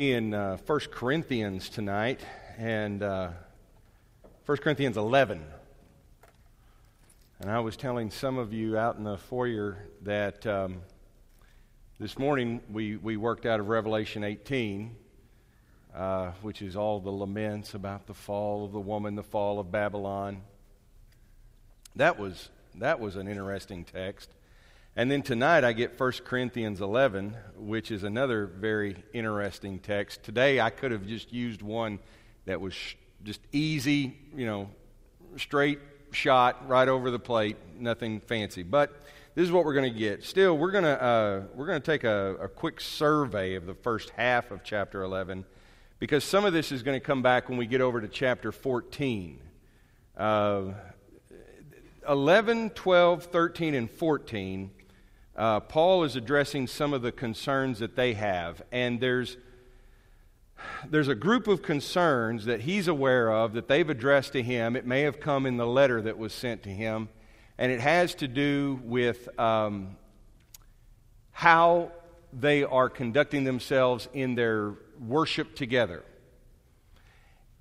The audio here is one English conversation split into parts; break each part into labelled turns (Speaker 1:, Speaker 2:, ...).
Speaker 1: in uh, 1 Corinthians tonight, and uh, 1 Corinthians 11. And I was telling some of you out in the foyer that um, this morning we, we worked out of Revelation 18, uh, which is all the laments about the fall of the woman, the fall of Babylon. That was, that was an interesting text. And then tonight I get 1 Corinthians 11, which is another very interesting text. Today I could have just used one that was just easy, you know, straight shot right over the plate, nothing fancy. But this is what we're going to get. Still, we're going to uh, we're going to take a, a quick survey of the first half of chapter 11 because some of this is going to come back when we get over to chapter 14. Uh, 11, 12, 13, and 14 uh, Paul is addressing some of the concerns that they have. And there's, there's a group of concerns that he's aware of that they've addressed to him. It may have come in the letter that was sent to him. And it has to do with um, how they are conducting themselves in their worship together.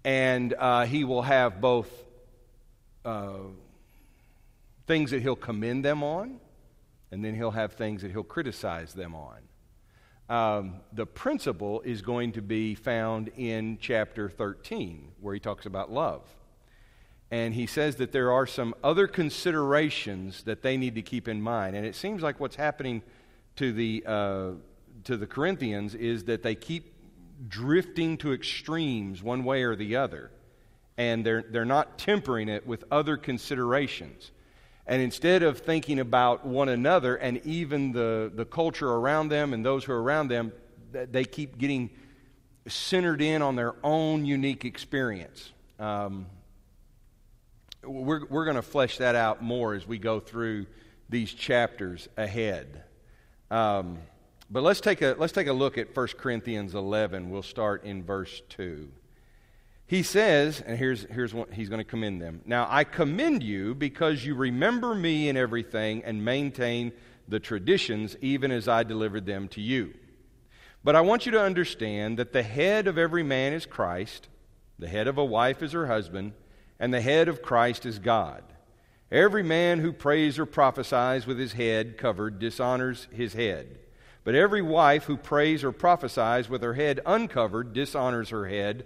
Speaker 1: And uh, he will have both uh, things that he'll commend them on and then he'll have things that he'll criticize them on. Um, the principle is going to be found in chapter 13, where he talks about love. And he says that there are some other considerations that they need to keep in mind. And it seems like what's happening to the, uh, to the Corinthians is that they keep drifting to extremes one way or the other. And they're, they're not tempering it with other considerations. And instead of thinking about one another and even the, the culture around them and those who are around them, they keep getting centered in on their own unique experience. Um, we're we're going to flesh that out more as we go through these chapters ahead. Um, but let's take, a, let's take a look at 1 Corinthians 11. We'll start in verse 2. He says, and here's, here's what he's going to commend them. Now, I commend you because you remember me in everything and maintain the traditions even as I delivered them to you. But I want you to understand that the head of every man is Christ, the head of a wife is her husband, and the head of Christ is God. Every man who prays or prophesies with his head covered dishonors his head. But every wife who prays or prophesies with her head uncovered dishonors her head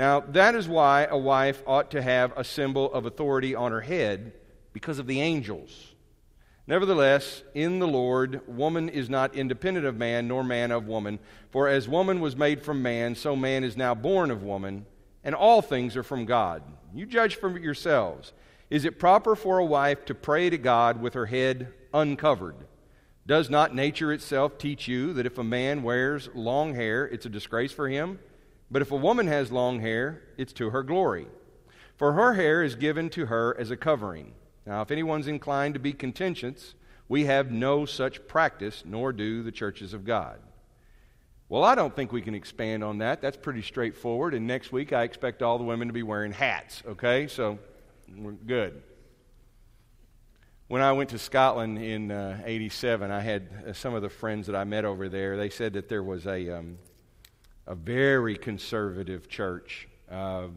Speaker 1: Now, that is why a wife ought to have a symbol of authority on her head because of the angels. Nevertheless, in the Lord, woman is not independent of man, nor man of woman. For as woman was made from man, so man is now born of woman, and all things are from God. You judge for yourselves. Is it proper for a wife to pray to God with her head uncovered? Does not nature itself teach you that if a man wears long hair, it's a disgrace for him? But if a woman has long hair, it's to her glory. For her hair is given to her as a covering. Now, if anyone's inclined to be contentious, we have no such practice, nor do the churches of God. Well, I don't think we can expand on that. That's pretty straightforward. And next week, I expect all the women to be wearing hats, okay? So we're good. When I went to Scotland in uh, 87, I had uh, some of the friends that I met over there. They said that there was a. Um, a very conservative church uh,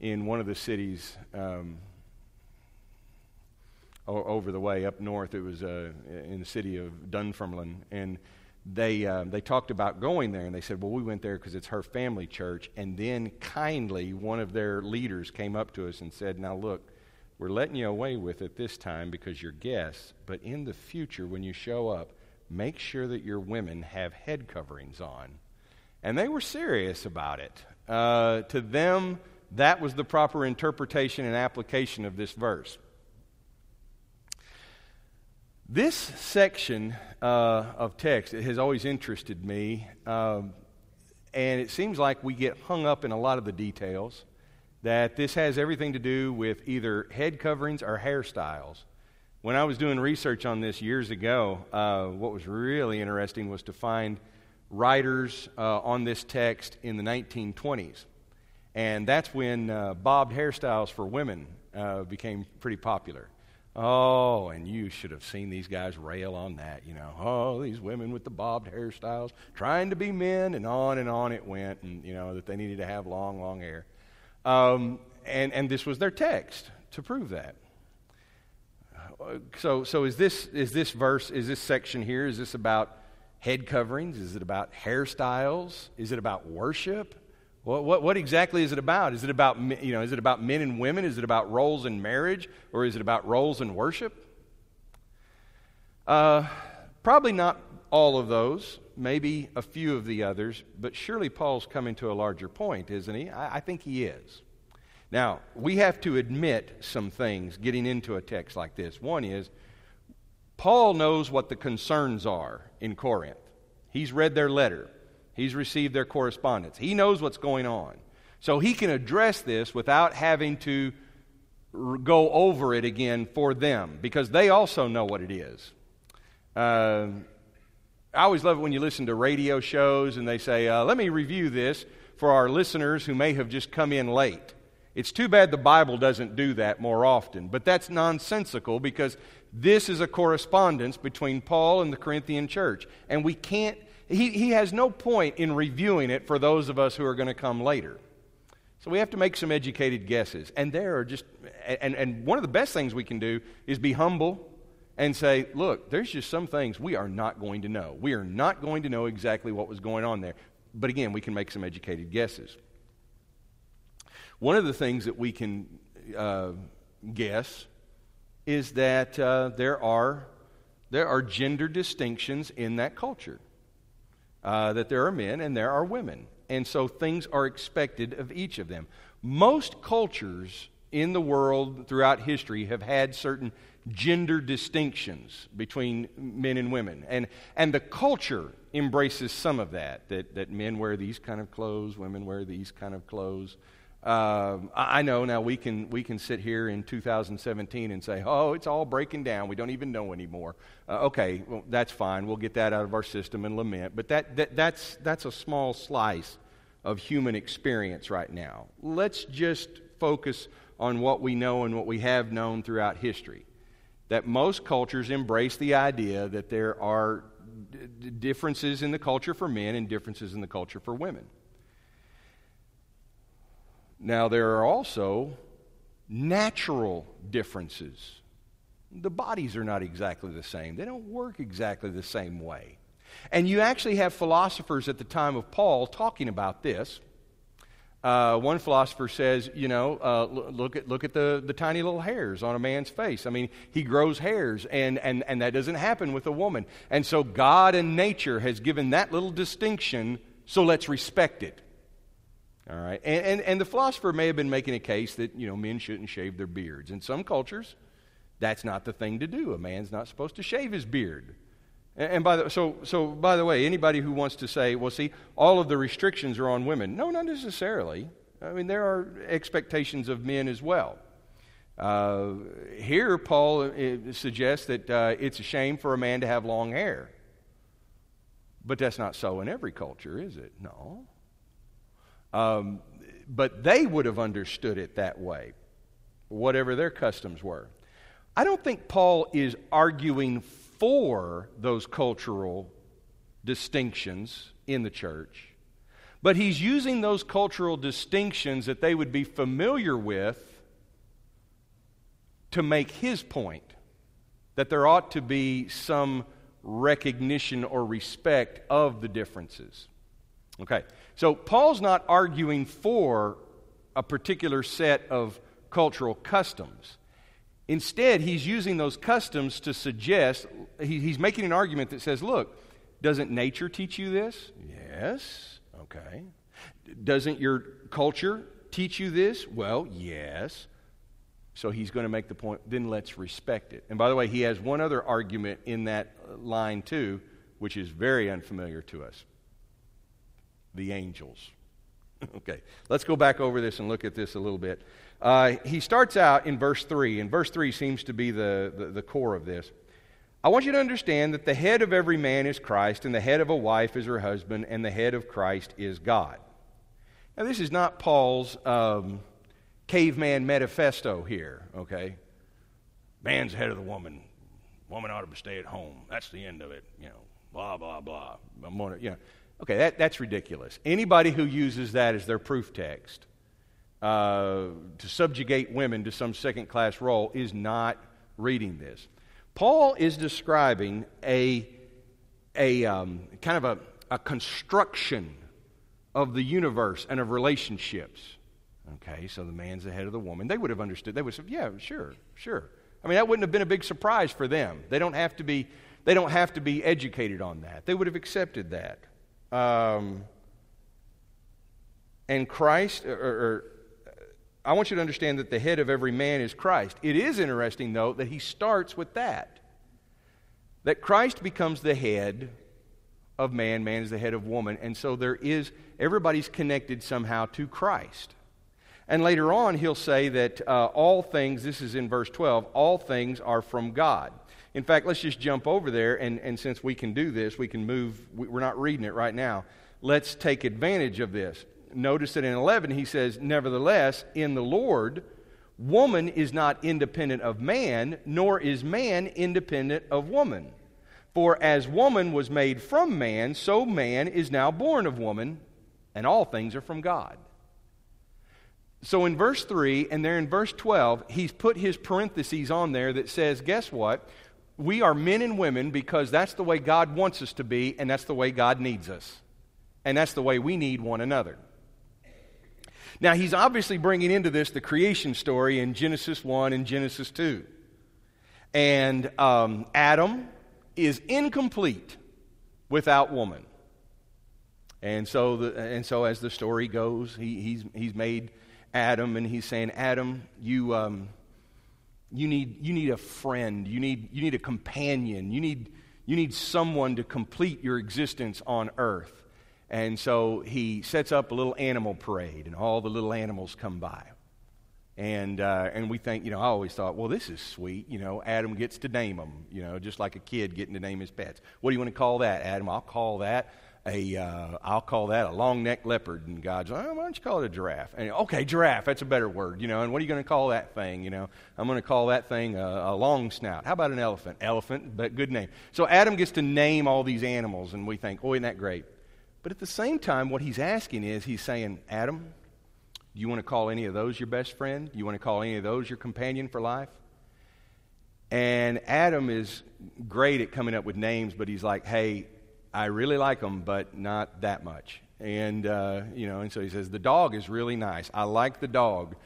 Speaker 1: in one of the cities um, over the way up north. It was uh, in the city of Dunfermline, and they uh, they talked about going there, and they said, "Well, we went there because it's her family church." And then kindly, one of their leaders came up to us and said, "Now look." We're letting you away with it this time because you're guests, but in the future, when you show up, make sure that your women have head coverings on and they were serious about it. Uh, to them, that was the proper interpretation and application of this verse. This section uh, of text it has always interested me, um, and it seems like we get hung up in a lot of the details. That this has everything to do with either head coverings or hairstyles. When I was doing research on this years ago, uh, what was really interesting was to find writers uh, on this text in the 1920s. And that's when uh, bobbed hairstyles for women uh, became pretty popular. Oh, and you should have seen these guys rail on that, you know. Oh, these women with the bobbed hairstyles trying to be men, and on and on it went, and, you know, that they needed to have long, long hair. Um, and, and this was their text to prove that. So, so is, this, is this verse, is this section here, is this about head coverings? Is it about hairstyles? Is it about worship? What, what, what, exactly is it about? Is it about, you know, is it about men and women? Is it about roles in marriage? Or is it about roles in worship? Uh, probably not all of those, maybe a few of the others, but surely Paul's coming to a larger point, isn't he? I, I think he is. Now, we have to admit some things getting into a text like this. One is, Paul knows what the concerns are in Corinth. He's read their letter, he's received their correspondence, he knows what's going on. So he can address this without having to go over it again for them because they also know what it is. Uh, I always love it when you listen to radio shows and they say, uh, let me review this for our listeners who may have just come in late. It's too bad the Bible doesn't do that more often, but that's nonsensical because this is a correspondence between Paul and the Corinthian church. And we can't, he, he has no point in reviewing it for those of us who are going to come later. So we have to make some educated guesses. And there are just, and, and one of the best things we can do is be humble and say, look, there's just some things we are not going to know. We are not going to know exactly what was going on there. But again, we can make some educated guesses. One of the things that we can uh, guess is that uh, there, are, there are gender distinctions in that culture, uh, that there are men and there are women. And so things are expected of each of them. Most cultures in the world throughout history have had certain gender distinctions between men and women. And, and the culture embraces some of that, that, that men wear these kind of clothes, women wear these kind of clothes. Uh, I know now we can, we can sit here in 2017 and say, oh, it's all breaking down. We don't even know anymore. Uh, okay, well, that's fine. We'll get that out of our system and lament. But that, that, that's, that's a small slice of human experience right now. Let's just focus on what we know and what we have known throughout history. That most cultures embrace the idea that there are d- differences in the culture for men and differences in the culture for women. Now, there are also natural differences. The bodies are not exactly the same, they don't work exactly the same way. And you actually have philosophers at the time of Paul talking about this. Uh, one philosopher says, you know, uh, look at, look at the, the tiny little hairs on a man's face. I mean, he grows hairs, and, and, and that doesn't happen with a woman. And so God and nature has given that little distinction, so let's respect it. All right. And, and, and the philosopher may have been making a case that, you know, men shouldn't shave their beards. In some cultures, that's not the thing to do. A man's not supposed to shave his beard. And, and by the, so, so, by the way, anybody who wants to say, well, see, all of the restrictions are on women. No, not necessarily. I mean, there are expectations of men as well. Uh, here, Paul uh, suggests that uh, it's a shame for a man to have long hair. But that's not so in every culture, is it? No. Um, but they would have understood it that way, whatever their customs were. I don't think Paul is arguing for those cultural distinctions in the church, but he's using those cultural distinctions that they would be familiar with to make his point that there ought to be some recognition or respect of the differences. Okay, so Paul's not arguing for a particular set of cultural customs. Instead, he's using those customs to suggest, he's making an argument that says, look, doesn't nature teach you this? Yes. Okay. Doesn't your culture teach you this? Well, yes. So he's going to make the point, then let's respect it. And by the way, he has one other argument in that line, too, which is very unfamiliar to us. The angels. okay, let's go back over this and look at this a little bit. Uh, he starts out in verse 3, and verse 3 seems to be the, the, the core of this. I want you to understand that the head of every man is Christ, and the head of a wife is her husband, and the head of Christ is God. Now, this is not Paul's um, caveman manifesto here, okay? Man's head of the woman. Woman ought to stay at home. That's the end of it, you know, blah, blah, blah. I'm gonna, you know. Okay, that, that's ridiculous. Anybody who uses that as their proof text uh, to subjugate women to some second class role is not reading this. Paul is describing a, a um, kind of a, a construction of the universe and of relationships. Okay, so the man's the head of the woman. They would have understood. They would have said, yeah, sure, sure. I mean, that wouldn't have been a big surprise for them. They don't have to be, they don't have to be educated on that. They would have accepted that. Um, and Christ, or, or I want you to understand that the head of every man is Christ. It is interesting, though, that he starts with that. That Christ becomes the head of man, man is the head of woman, and so there is, everybody's connected somehow to Christ. And later on, he'll say that uh, all things, this is in verse 12, all things are from God. In fact, let's just jump over there, and, and since we can do this, we can move, we're not reading it right now. Let's take advantage of this notice that in 11 he says, Nevertheless, in the Lord, woman is not independent of man, nor is man independent of woman. For as woman was made from man, so man is now born of woman, and all things are from God. So in verse 3 and there in verse 12, he's put his parentheses on there that says, guess what? We are men and women because that's the way God wants us to be, and that's the way God needs us. And that's the way we need one another. Now, he's obviously bringing into this the creation story in Genesis 1 and Genesis 2. And um, Adam is incomplete without woman. And so, the, and so as the story goes, he, he's, he's made Adam, and he's saying, Adam, you, um, you, need, you need a friend, you need, you need a companion, you need, you need someone to complete your existence on earth. And so he sets up a little animal parade, and all the little animals come by. And, uh, and we think, you know, I always thought, well, this is sweet. You know, Adam gets to name them, you know, just like a kid getting to name his pets. What do you want to call that, Adam? I'll call that a, uh, I'll call that a long necked leopard. And God's, like, oh, why don't you call it a giraffe? And, okay, giraffe, that's a better word, you know. And what are you going to call that thing, you know? I'm going to call that thing a, a long snout. How about an elephant? Elephant, but good name. So Adam gets to name all these animals, and we think, oh, isn't that great? But at the same time, what he's asking is, he's saying, Adam, do you want to call any of those your best friend? Do you want to call any of those your companion for life? And Adam is great at coming up with names, but he's like, hey, I really like them, but not that much. And, uh, you know, and so he says, the dog is really nice. I like the dog,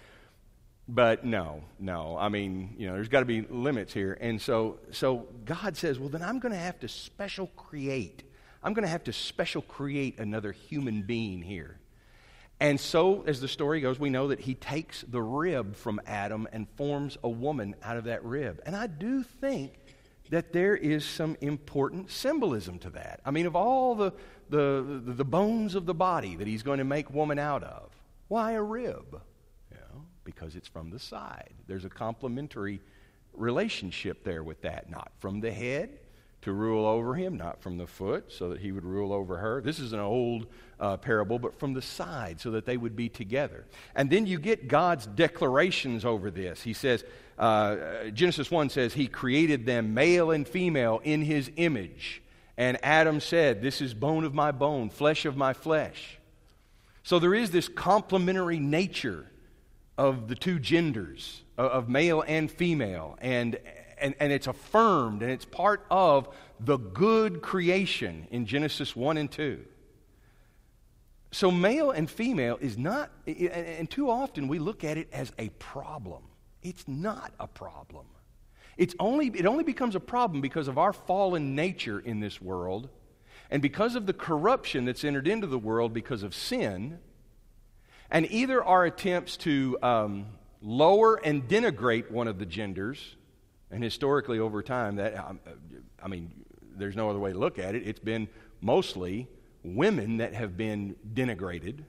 Speaker 1: but no, no. I mean, you know, there's got to be limits here. And so, so God says, well, then I'm going to have to special create I'm going to have to special create another human being here. And so, as the story goes, we know that he takes the rib from Adam and forms a woman out of that rib. And I do think that there is some important symbolism to that. I mean, of all the, the, the, bones of the body that he's going to make woman out of, why a rib? You know, because it's from the side. There's a complementary relationship there with that, not from the head, to rule over him, not from the foot, so that he would rule over her. This is an old uh, parable, but from the side, so that they would be together. And then you get God's declarations over this. He says, uh, Genesis 1 says, He created them male and female in His image. And Adam said, This is bone of my bone, flesh of my flesh. So there is this complementary nature of the two genders, of male and female. And, and, and it's affirmed and it's part of the good creation in Genesis 1 and 2. So, male and female is not, and too often we look at it as a problem. It's not a problem. It's only, it only becomes a problem because of our fallen nature in this world and because of the corruption that's entered into the world because of sin, and either our attempts to um, lower and denigrate one of the genders and historically, over time, that um, I mean, there's no other way to look at it. It's been mostly women that have been denigrated.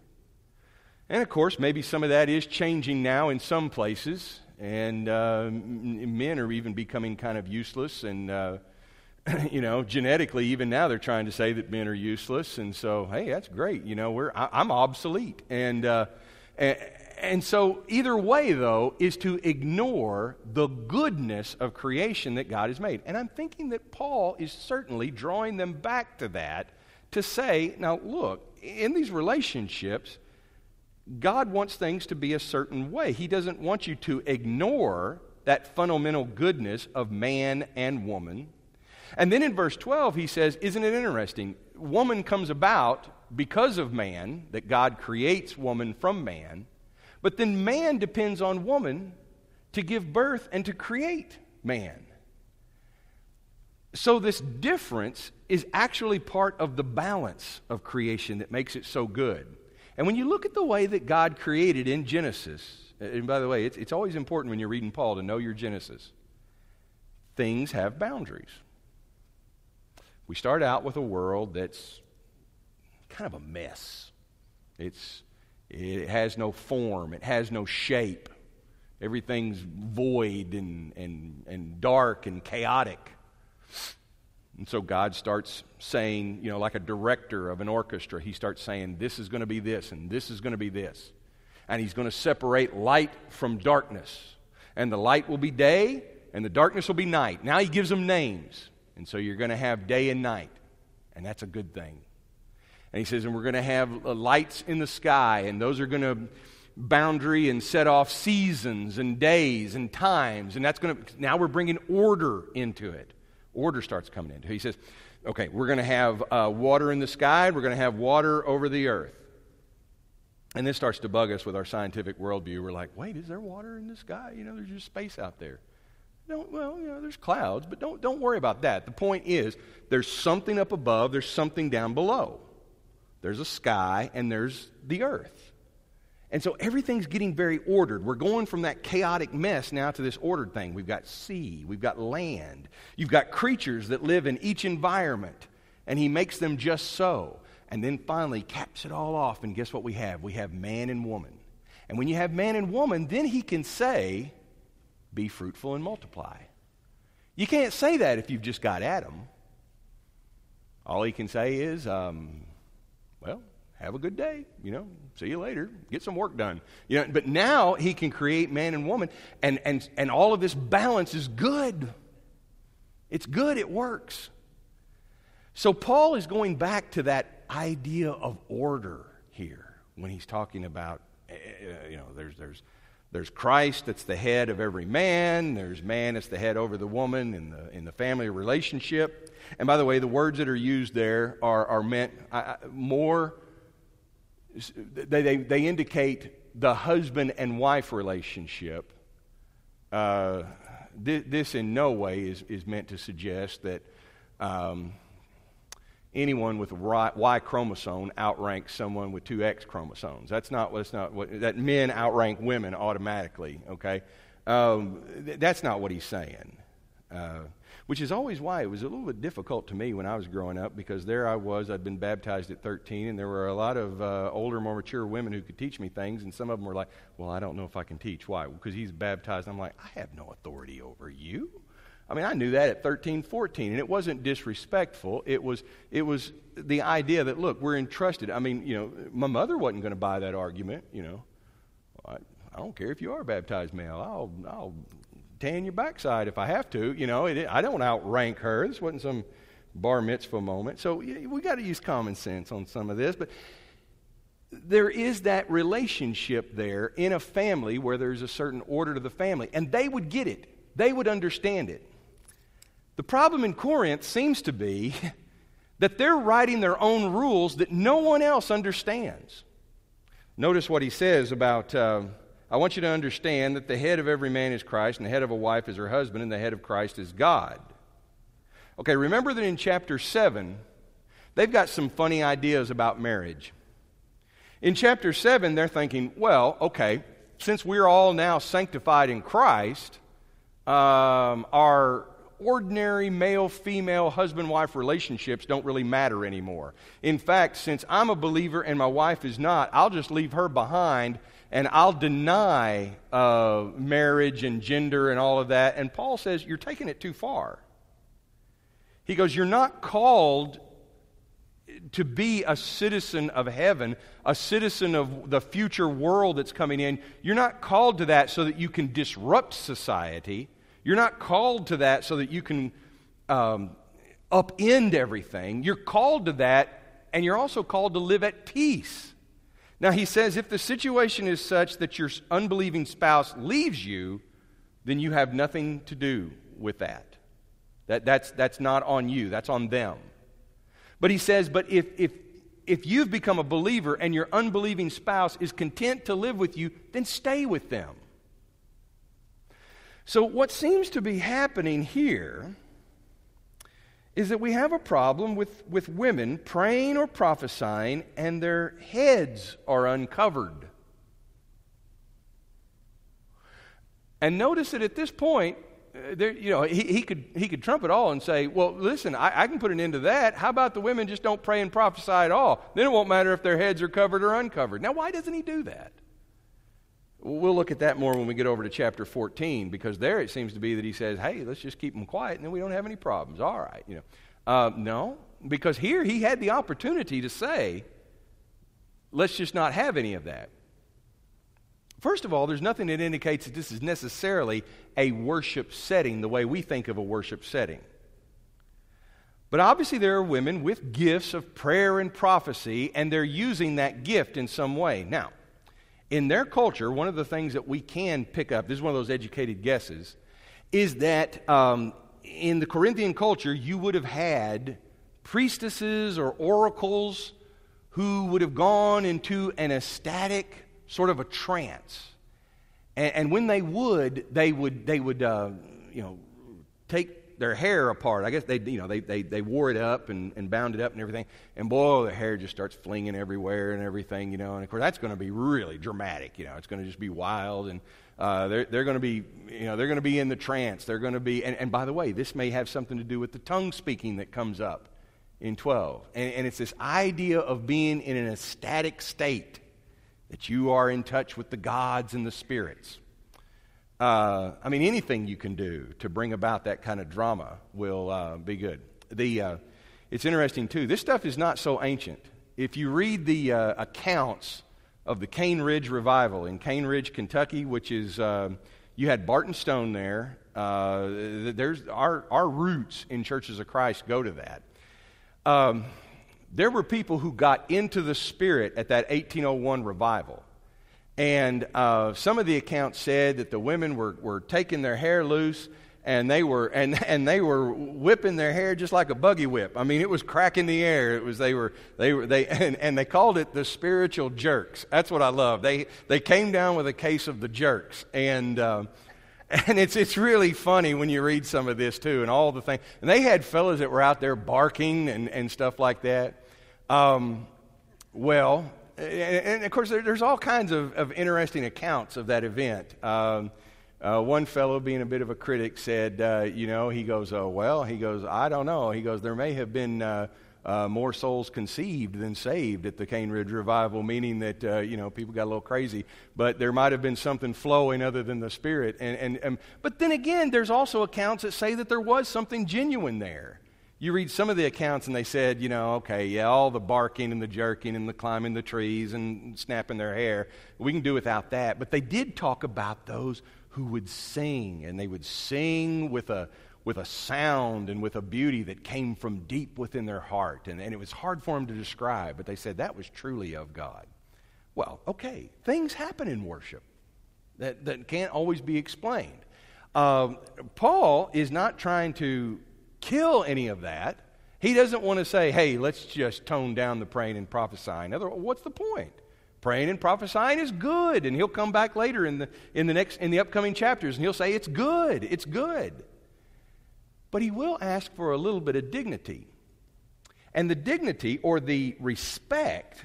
Speaker 1: And of course, maybe some of that is changing now in some places, and uh, men are even becoming kind of useless. And, uh, you know, genetically, even now they're trying to say that men are useless. And so, hey, that's great. You know, we're, I, am obsolete. And, uh, and, and so, either way, though, is to ignore the goodness of creation that God has made. And I'm thinking that Paul is certainly drawing them back to that to say, now, look, in these relationships, God wants things to be a certain way. He doesn't want you to ignore that fundamental goodness of man and woman. And then in verse 12, he says, Isn't it interesting? Woman comes about because of man, that God creates woman from man, but then man depends on woman to give birth and to create man. So, this difference is actually part of the balance of creation that makes it so good. And when you look at the way that God created in Genesis, and by the way, it's, it's always important when you're reading Paul to know your Genesis, things have boundaries. We start out with a world that's kind of a mess. It's, it has no form, it has no shape. Everything's void and, and, and dark and chaotic. And so God starts saying, you know, like a director of an orchestra, he starts saying, this is going to be this and this is going to be this. And he's going to separate light from darkness. And the light will be day and the darkness will be night. Now he gives them names. And so you're going to have day and night. And that's a good thing. And he says, and we're going to have uh, lights in the sky, and those are going to boundary and set off seasons and days and times. And that's going to, now we're bringing order into it order starts coming in. He says, okay, we're going to have uh, water in the sky, we're going to have water over the earth. And this starts to bug us with our scientific worldview. We're like, wait, is there water in the sky? You know, there's just space out there. Don't, well, you know, there's clouds, but don't, don't worry about that. The point is, there's something up above, there's something down below. There's a sky, and there's the earth. And so everything's getting very ordered. We're going from that chaotic mess now to this ordered thing. We've got sea, we've got land, you've got creatures that live in each environment, and He makes them just so. And then finally caps it all off, and guess what we have? We have man and woman. And when you have man and woman, then He can say, Be fruitful and multiply. You can't say that if you've just got Adam. All He can say is, um, Well, have a good day, you know, see you later, get some work done. You know, but now he can create man and woman, and, and, and all of this balance is good. It's good, it works. So Paul is going back to that idea of order here when he's talking about, eh, eh, you know, there's, there's, there's Christ that's the head of every man, there's man that's the head over the woman in the, in the family relationship. And by the way, the words that are used there are, are meant uh, more they, they, they indicate the husband and wife relationship. Uh, th- this in no way is, is meant to suggest that um, anyone with a Y chromosome outranks someone with two X chromosomes. That's not, that's not what, that men outrank women automatically, okay? Um, th- that's not what he's saying. Uh, which is always why it was a little bit difficult to me when I was growing up because there I was. I'd been baptized at 13, and there were a lot of uh, older, more mature women who could teach me things, and some of them were like, Well, I don't know if I can teach. Why? Because he's baptized. I'm like, I have no authority over you. I mean, I knew that at 13, 14, and it wasn't disrespectful. It was, it was the idea that, look, we're entrusted. I mean, you know, my mother wasn't going to buy that argument, you know. I, I don't care if you are baptized male. I'll, I'll tan your backside if I have to. You know, it, I don't outrank her. This wasn't some bar mitzvah moment. So we got to use common sense on some of this. But there is that relationship there in a family where there's a certain order to the family. And they would get it, they would understand it. The problem in Corinth seems to be that they're writing their own rules that no one else understands. Notice what he says about. Uh, I want you to understand that the head of every man is Christ, and the head of a wife is her husband, and the head of Christ is God. Okay, remember that in chapter 7, they've got some funny ideas about marriage. In chapter 7, they're thinking, well, okay, since we're all now sanctified in Christ, um, our ordinary male female husband wife relationships don't really matter anymore. In fact, since I'm a believer and my wife is not, I'll just leave her behind and I'll deny uh, marriage and gender and all of that. And Paul says, You're taking it too far. He goes, You're not called to be a citizen of heaven, a citizen of the future world that's coming in. You're not called to that so that you can disrupt society. You're not called to that so that you can um, upend everything. You're called to that, and you're also called to live at peace. Now, he says if the situation is such that your unbelieving spouse leaves you, then you have nothing to do with that. that that's, that's not on you, that's on them. But he says, but if, if, if you've become a believer and your unbelieving spouse is content to live with you, then stay with them. So, what seems to be happening here is that we have a problem with, with women praying or prophesying and their heads are uncovered. And notice that at this point, uh, there, you know, he, he, could, he could trump it all and say, well, listen, I, I can put an end to that. How about the women just don't pray and prophesy at all? Then it won't matter if their heads are covered or uncovered. Now, why doesn't he do that? We'll look at that more when we get over to chapter 14 because there it seems to be that he says, hey, let's just keep them quiet and then we don't have any problems. All right, you know. Uh, no, because here he had the opportunity to say, let's just not have any of that. First of all, there's nothing that indicates that this is necessarily a worship setting the way we think of a worship setting. But obviously, there are women with gifts of prayer and prophecy, and they're using that gift in some way. Now, in their culture, one of the things that we can pick up, this is one of those educated guesses, is that um, in the Corinthian culture, you would have had priestesses or oracles who would have gone into an ecstatic sort of a trance. And, and when they would, they would, they would uh, you know, take their hair apart. I guess they, you know, they, they, they wore it up and, and bound it up and everything. And boy, the hair just starts flinging everywhere and everything, you know. And of course, that's going to be really dramatic, you know. It's going to just be wild. And uh, they're, they're going to be, you know, they're going to be in the trance. They're going to be, and, and by the way, this may have something to do with the tongue speaking that comes up in 12. And, and it's this idea of being in an ecstatic state that you are in touch with the gods and the spirits. Uh, I mean, anything you can do to bring about that kind of drama will uh, be good. The, uh, it's interesting, too. This stuff is not so ancient. If you read the uh, accounts of the Cane Ridge revival in Cane Ridge, Kentucky, which is, uh, you had Barton Stone there. Uh, there's, our, our roots in Churches of Christ go to that. Um, there were people who got into the Spirit at that 1801 revival. And uh, some of the accounts said that the women were, were taking their hair loose and they were and, and they were whipping their hair just like a buggy whip. I mean, it was cracking the air. It was they were they were they and, and they called it the spiritual jerks. That's what I love. They they came down with a case of the jerks and. Uh, and it's, it's really funny when you read some of this too, and all the things. And they had fellows that were out there barking and, and stuff like that. Um, well, and of course, there's all kinds of, of interesting accounts of that event. Um, uh, one fellow, being a bit of a critic, said, uh, you know, he goes, oh, well, he goes, I don't know. He goes, there may have been uh, uh more souls conceived than saved at the Cane Ridge revival, meaning that, uh, you know, people got a little crazy. But there might have been something flowing other than the Spirit. And, and, and, but then again, there's also accounts that say that there was something genuine there you read some of the accounts and they said, you know, okay, yeah, all the barking and the jerking and the climbing the trees and snapping their hair, we can do without that. But they did talk about those who would sing, and they would sing with a, with a sound and with a beauty that came from deep within their heart. And, and it was hard for them to describe, but they said that was truly of God. Well, okay, things happen in worship that, that can't always be explained. Um, Paul is not trying to kill any of that. He doesn't want to say, hey, let's just tone down the praying and prophesying. Otherwise, what's the point? Praying and prophesying is good, and he'll come back later in the, in the next in the upcoming chapters and he'll say it's good, it's good. But he will ask for a little bit of dignity. And the dignity or the respect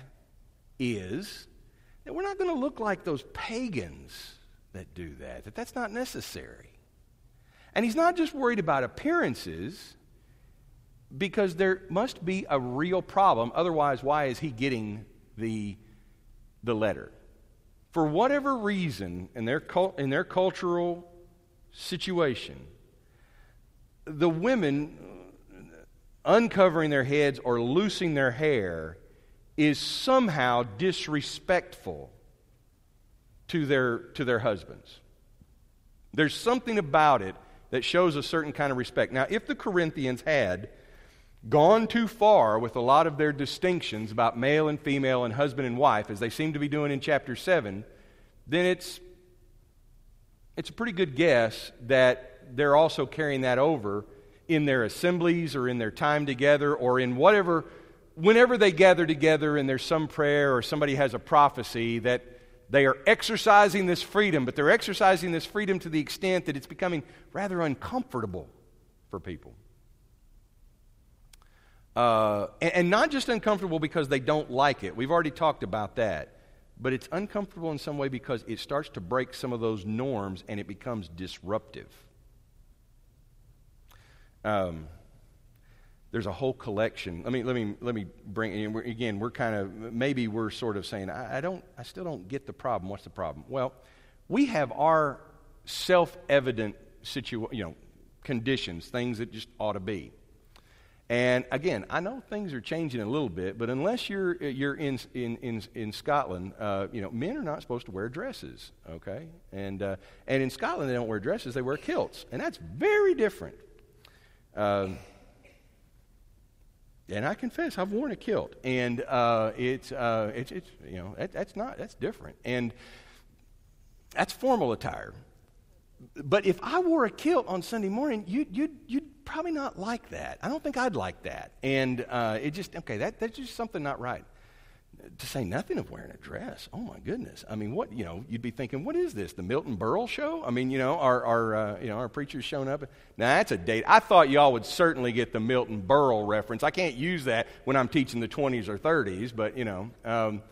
Speaker 1: is that we're not going to look like those pagans that do that, that that's not necessary. And he's not just worried about appearances, because there must be a real problem. Otherwise, why is he getting the, the letter? For whatever reason, in their, in their cultural situation, the women uncovering their heads or loosing their hair is somehow disrespectful to their, to their husbands. There's something about it that shows a certain kind of respect. Now, if the Corinthians had gone too far with a lot of their distinctions about male and female and husband and wife, as they seem to be doing in chapter 7, then it's, it's a pretty good guess that they're also carrying that over in their assemblies or in their time together or in whatever, whenever they gather together and there's some prayer or somebody has a prophecy that they are exercising this freedom, but they're exercising this freedom to the extent that it's becoming rather uncomfortable for people. Uh, and, and not just uncomfortable because they don't like it. We've already talked about that. But it's uncomfortable in some way because it starts to break some of those norms and it becomes disruptive. Um, there's a whole collection. Let me let me let me bring again. We're kind of maybe we're sort of saying I, I don't I still don't get the problem. What's the problem? Well, we have our self-evident situ you know conditions, things that just ought to be. And again, I know things are changing a little bit, but unless you're, you're in, in, in, in Scotland, uh, you know, men are not supposed to wear dresses, okay? And, uh, and in Scotland, they don't wear dresses, they wear kilts. And that's very different. Um, and I confess, I've worn a kilt, and uh, it's, uh, it's, it's, you know, that, that's not, that's different. And that's formal attire. But if I wore a kilt on Sunday morning, you'd, you'd, you'd probably not like that. I don't think I'd like that. And uh, it just, okay, that, that's just something not right. To say nothing of wearing a dress. Oh my goodness. I mean, what, you know, you'd be thinking, what is this, the Milton Berle show? I mean, you know, our, our, uh, you know, our preacher's showing up. Now, that's a date. I thought y'all would certainly get the Milton Berle reference. I can't use that when I'm teaching the 20s or 30s, but, you know, um,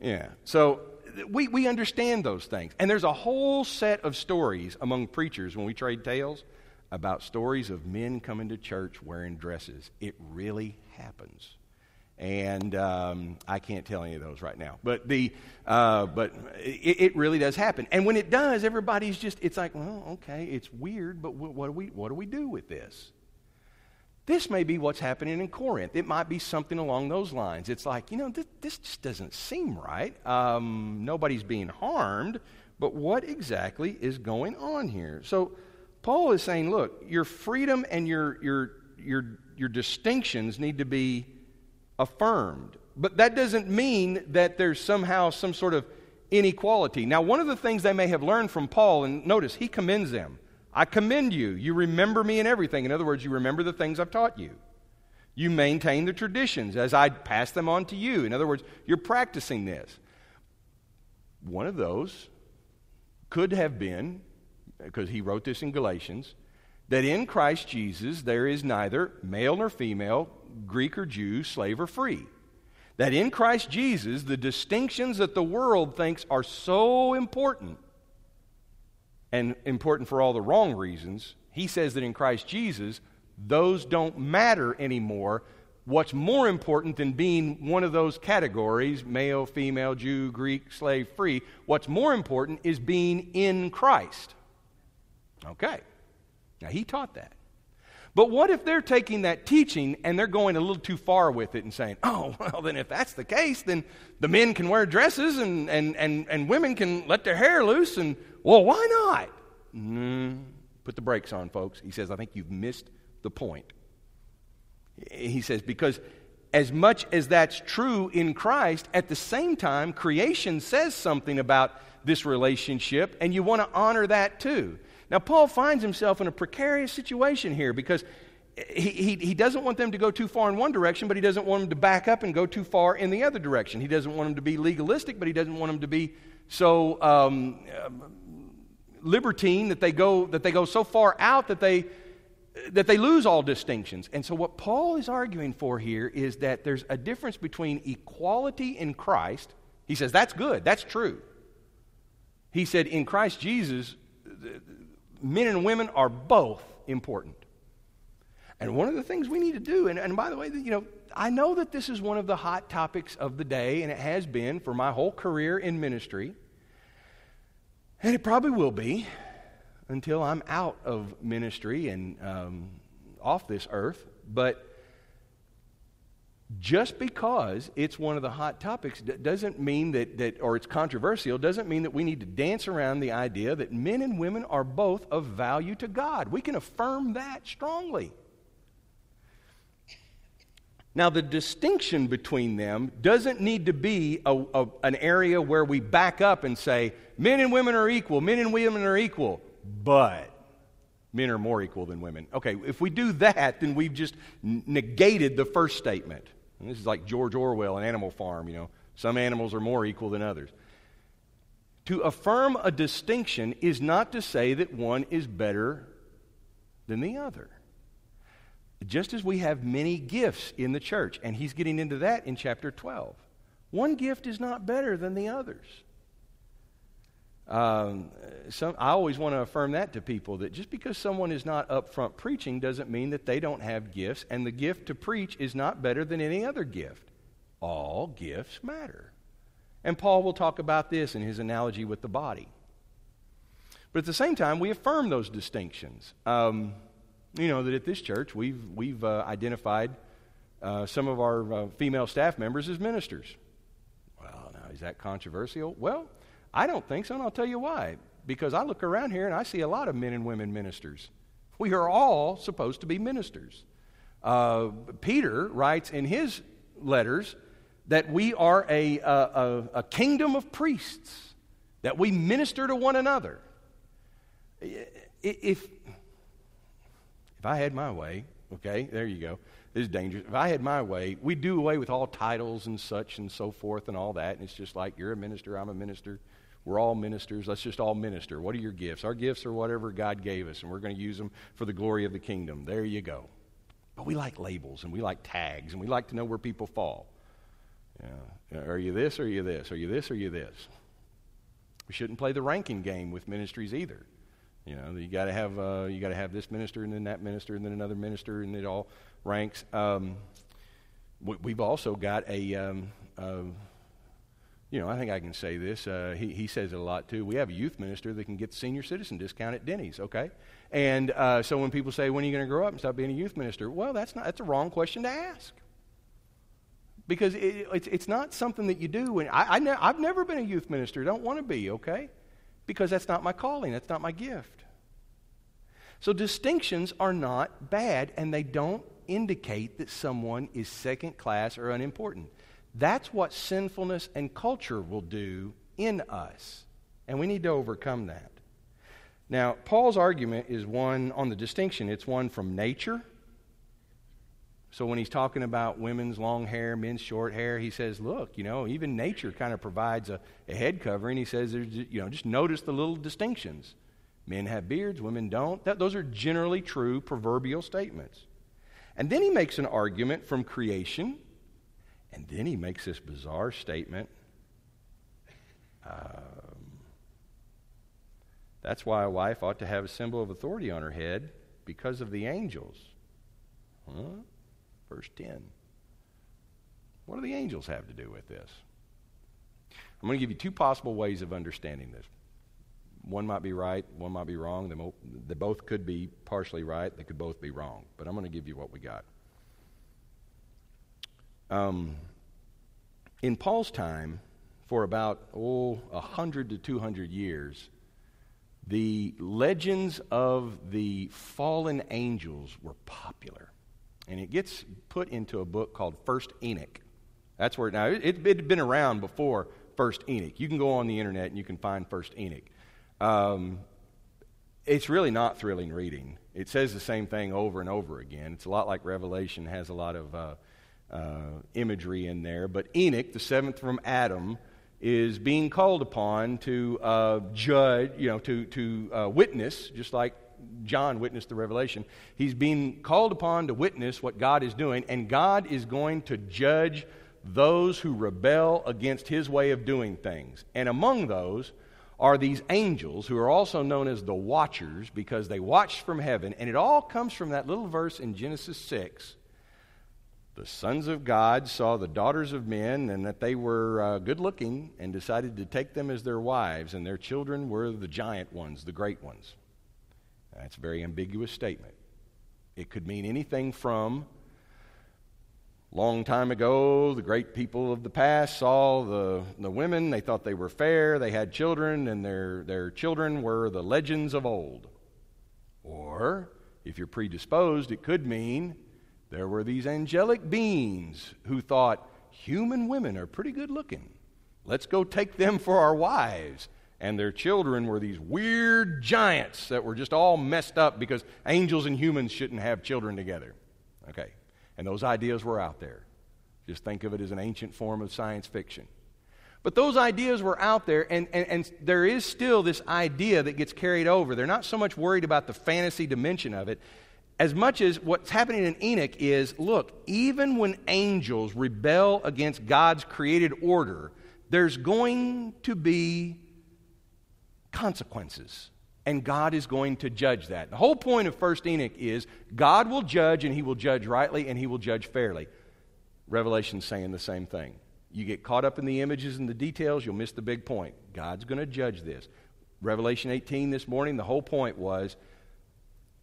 Speaker 1: yeah. So we, we understand those things. And there's a whole set of stories among preachers when we trade tales about stories of men coming to church wearing dresses. It really happens. And um, I can't tell any of those right now. But, the, uh, but it, it, really does happen. And when it does, everybody's just, it's like, well, okay, it's weird, but what do we, what do, we do with this? This may be what's happening in Corinth. It might be something along those lines. It's like, you know, this, this just doesn't seem right. Um, nobody's being harmed, but what exactly is going on here? So, Paul is saying, look, your freedom and your, your, your, your distinctions need to be affirmed. But that doesn't mean that there's somehow some sort of inequality. Now, one of the things they may have learned from Paul, and notice he commends them. I commend you. You remember me in everything. In other words, you remember the things I've taught you. You maintain the traditions as I pass them on to you. In other words, you're practicing this. One of those could have been, because he wrote this in Galatians, that in Christ Jesus there is neither male nor female, Greek or Jew, slave or free. That in Christ Jesus, the distinctions that the world thinks are so important and important for all the wrong reasons, he says that in Christ Jesus, those don't matter anymore. What's more important than being one of those categories male, female, Jew, Greek, slave, free what's more important is being in Christ. Okay. Now, he taught that. But what if they're taking that teaching and they're going a little too far with it and saying, oh, well, then if that's the case, then the men can wear dresses and, and, and, and women can let their hair loose and well, why not? Mm, put the brakes on, folks. He says, I think you've missed the point. He says, because as much as that's true in Christ, at the same time, creation says something about this relationship, and you want to honor that too. Now, Paul finds himself in a precarious situation here because he, he, he, doesn't want them to go too far in one direction, but he doesn't want them to back up and go too far in the other direction. He doesn't want them to be legalistic, but he doesn't want them to be so um, libertine that they go that they go so far out that they that they lose all distinctions. And so what Paul is arguing for here is that there's a difference between equality in Christ. He says that's good. That's true. He said in Christ Jesus men and women are both important. And one of the things we need to do, and, and by the way, you know, I know that this is one of the hot topics of the day, and it has been for my whole career in ministry. And it probably will be until I'm out of ministry and um, off this earth. But just because it's one of the hot topics doesn't mean that, that, or it's controversial, doesn't mean that we need to dance around the idea that men and women are both of value to God. We can affirm that strongly. Now, the distinction between them doesn't need to be a, a, an area where we back up and say, men and women are equal, men and women are equal, but men are more equal than women. Okay, if we do that, then we've just negated the first statement. And this is like George Orwell in Animal Farm, you know, some animals are more equal than others. To affirm a distinction is not to say that one is better than the other. Just as we have many gifts in the church, and he's getting into that in chapter 12. One gift is not better than the others. Um, some, I always want to affirm that to people that just because someone is not up front preaching doesn't mean that they don't have gifts, and the gift to preach is not better than any other gift. All gifts matter. And Paul will talk about this in his analogy with the body. But at the same time, we affirm those distinctions. Um, you know that at this church, we've, we've uh, identified uh, some of our uh, female staff members as ministers. Well, now, is that controversial? Well, I don't think so, and I'll tell you why. Because I look around here and I see a lot of men and women ministers. We are all supposed to be ministers. Uh, Peter writes in his letters that we are a, a, a, kingdom of priests, that we minister to one another. If, if I had my way, okay, there you go. This is dangerous. If I had my way, we'd do away with all titles and such and so forth and all that. And it's just like, you're a minister, I'm a minister. We're all ministers. Let's just all minister. What are your gifts? Our gifts are whatever God gave us, and we're going to use them for the glory of the kingdom. There you go. But we like labels, and we like tags, and we like to know where people fall. Yeah. Are you this, or are you this? Are you this, or are you this? We shouldn't play the ranking game with ministries either. You know, you got to have uh, you got to have this minister, and then that minister, and then another minister, and it all ranks. Um, we, have also got a um, uh, you know, I think I can say this. Uh, he, he says it a lot too. We have a youth minister that can get the senior citizen discount at Denny's, okay? And uh, so when people say, when are you going to grow up and stop being a youth minister? Well, that's, not, that's a wrong question to ask. Because it, it's, it's not something that you do. And I, I ne- I've never been a youth minister, don't want to be, okay? Because that's not my calling, that's not my gift. So distinctions are not bad, and they don't indicate that someone is second class or unimportant. That's what sinfulness and culture will do in us. And we need to overcome that. Now, Paul's argument is one on the distinction, it's one from nature. So when he's talking about women's long hair, men's short hair, he says, look, you know, even nature kind of provides a, a head covering. He says, you know, just notice the little distinctions. Men have beards, women don't. That, those are generally true proverbial statements. And then he makes an argument from creation and then he makes this bizarre statement. Um, that's why a wife ought to have a symbol of authority on her head because of the angels. Huh? Verse 10. What do the angels have to do with this? I'm going to give you two possible ways of understanding this. One might be right, one might be wrong. They, they both could be partially right, they could both be wrong. But I'm going to give you what we got. Um, in Paul's time, for about, oh, 100 to 200 years, the legends of the fallen angels were popular. And it gets put into a book called First Enoch. That's where, now, it, it had been around before First Enoch. You can go on the internet and you can find First Enoch. Um, it's really not thrilling reading. It says the same thing over and over again. It's a lot like Revelation, has a lot of. Uh, uh, imagery in there. But Enoch, the seventh from Adam, is being called upon to uh, judge, you know, to, to uh, witness, just like John witnessed the revelation. He's being called upon to witness what God is doing, and God is going to judge those who rebel against his way of doing things. And among those are these angels who are also known as the watchers because they watched from heaven. And it all comes from that little verse in Genesis 6. The sons of God saw the daughters of men and that they were uh, good looking and decided to take them as their wives, and their children were the giant ones, the great ones. That's a very ambiguous statement. It could mean anything from long time ago, the great people of the past saw the, the women. They thought they were fair. They had children, and their, their children were the legends of old. Or, if you're predisposed, it could mean there were these angelic beings who thought human women are pretty good looking. Let's go take them for our wives. And their children were these weird giants that were just all messed up because angels and humans shouldn't have children together. Okay. And those ideas were out there. Just think of it as an ancient form of science fiction. But those ideas were out there, and, and, and there is still this idea that gets carried over. They're not so much worried about the fantasy dimension of it as much as what's happening in Enoch is look, even when angels rebel against God's created order, there's going to be consequences and God is going to judge that. The whole point of First Enoch is God will judge, and He will judge rightly, and He will judge fairly. Revelation's saying the same thing. You get caught up in the images and the details, you'll miss the big point. God's going to judge this. Revelation 18 this morning, the whole point was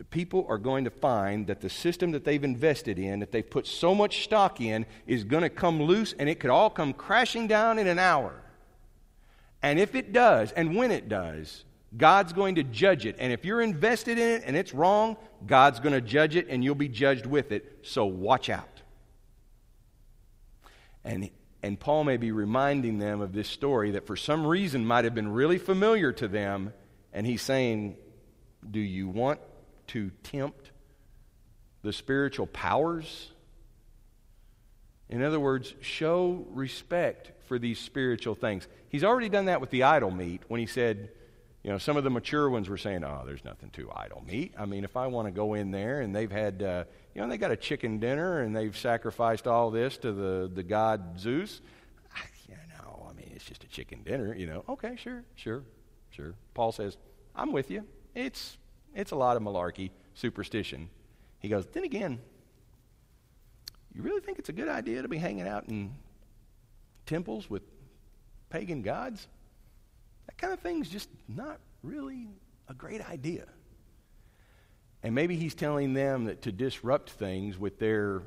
Speaker 1: people are going to find that the system that they've invested in, that they've put so much stock in, is going to come loose, and it could all come crashing down in an hour. And if it does, and when it does, God's going to judge it. And if you're invested in it and it's wrong, God's going to judge it and you'll be judged with it. So watch out. And, and Paul may be reminding them of this story that for some reason might have been really familiar to them. And he's saying, Do you want to tempt the spiritual powers? In other words, show respect for these spiritual things. He's already done that with the idol meat when he said, you know, some of the mature ones were saying, oh, there's nothing to idol meat. I mean, if I want to go in there and they've had, uh, you know, they got a chicken dinner and they've sacrificed all this to the, the god Zeus, you know, I mean, it's just a chicken dinner, you know. Okay, sure, sure, sure. Paul says, I'm with you. It's, it's a lot of malarkey, superstition. He goes, then again, you really think it's a good idea to be hanging out in temples with pagan gods? That kind of thing's just not really a great idea. And maybe he's telling them that to disrupt things with their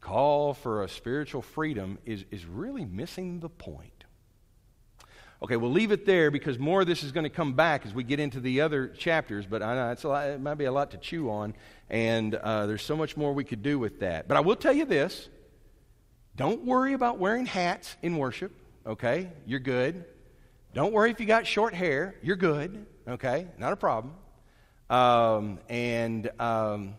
Speaker 1: call for a spiritual freedom is, is really missing the point. Okay, we'll leave it there because more of this is going to come back as we get into the other chapters, but I know it's a lot, it might be a lot to chew on, and uh, there's so much more we could do with that. But I will tell you this don't worry about wearing hats in worship, okay? You're good. Don't worry if you got short hair. You're good, okay? Not a problem. Um, and um,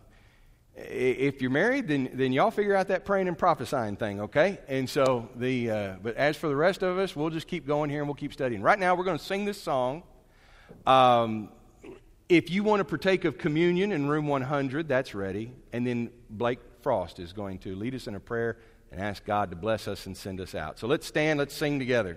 Speaker 1: if you're married, then, then y'all figure out that praying and prophesying thing, okay? And so the, uh, but as for the rest of us, we'll just keep going here and we'll keep studying. Right now, we're going to sing this song. Um, if you want to partake of communion in room 100, that's ready. And then Blake Frost is going to lead us in a prayer and ask God to bless us and send us out. So let's stand, let's sing together.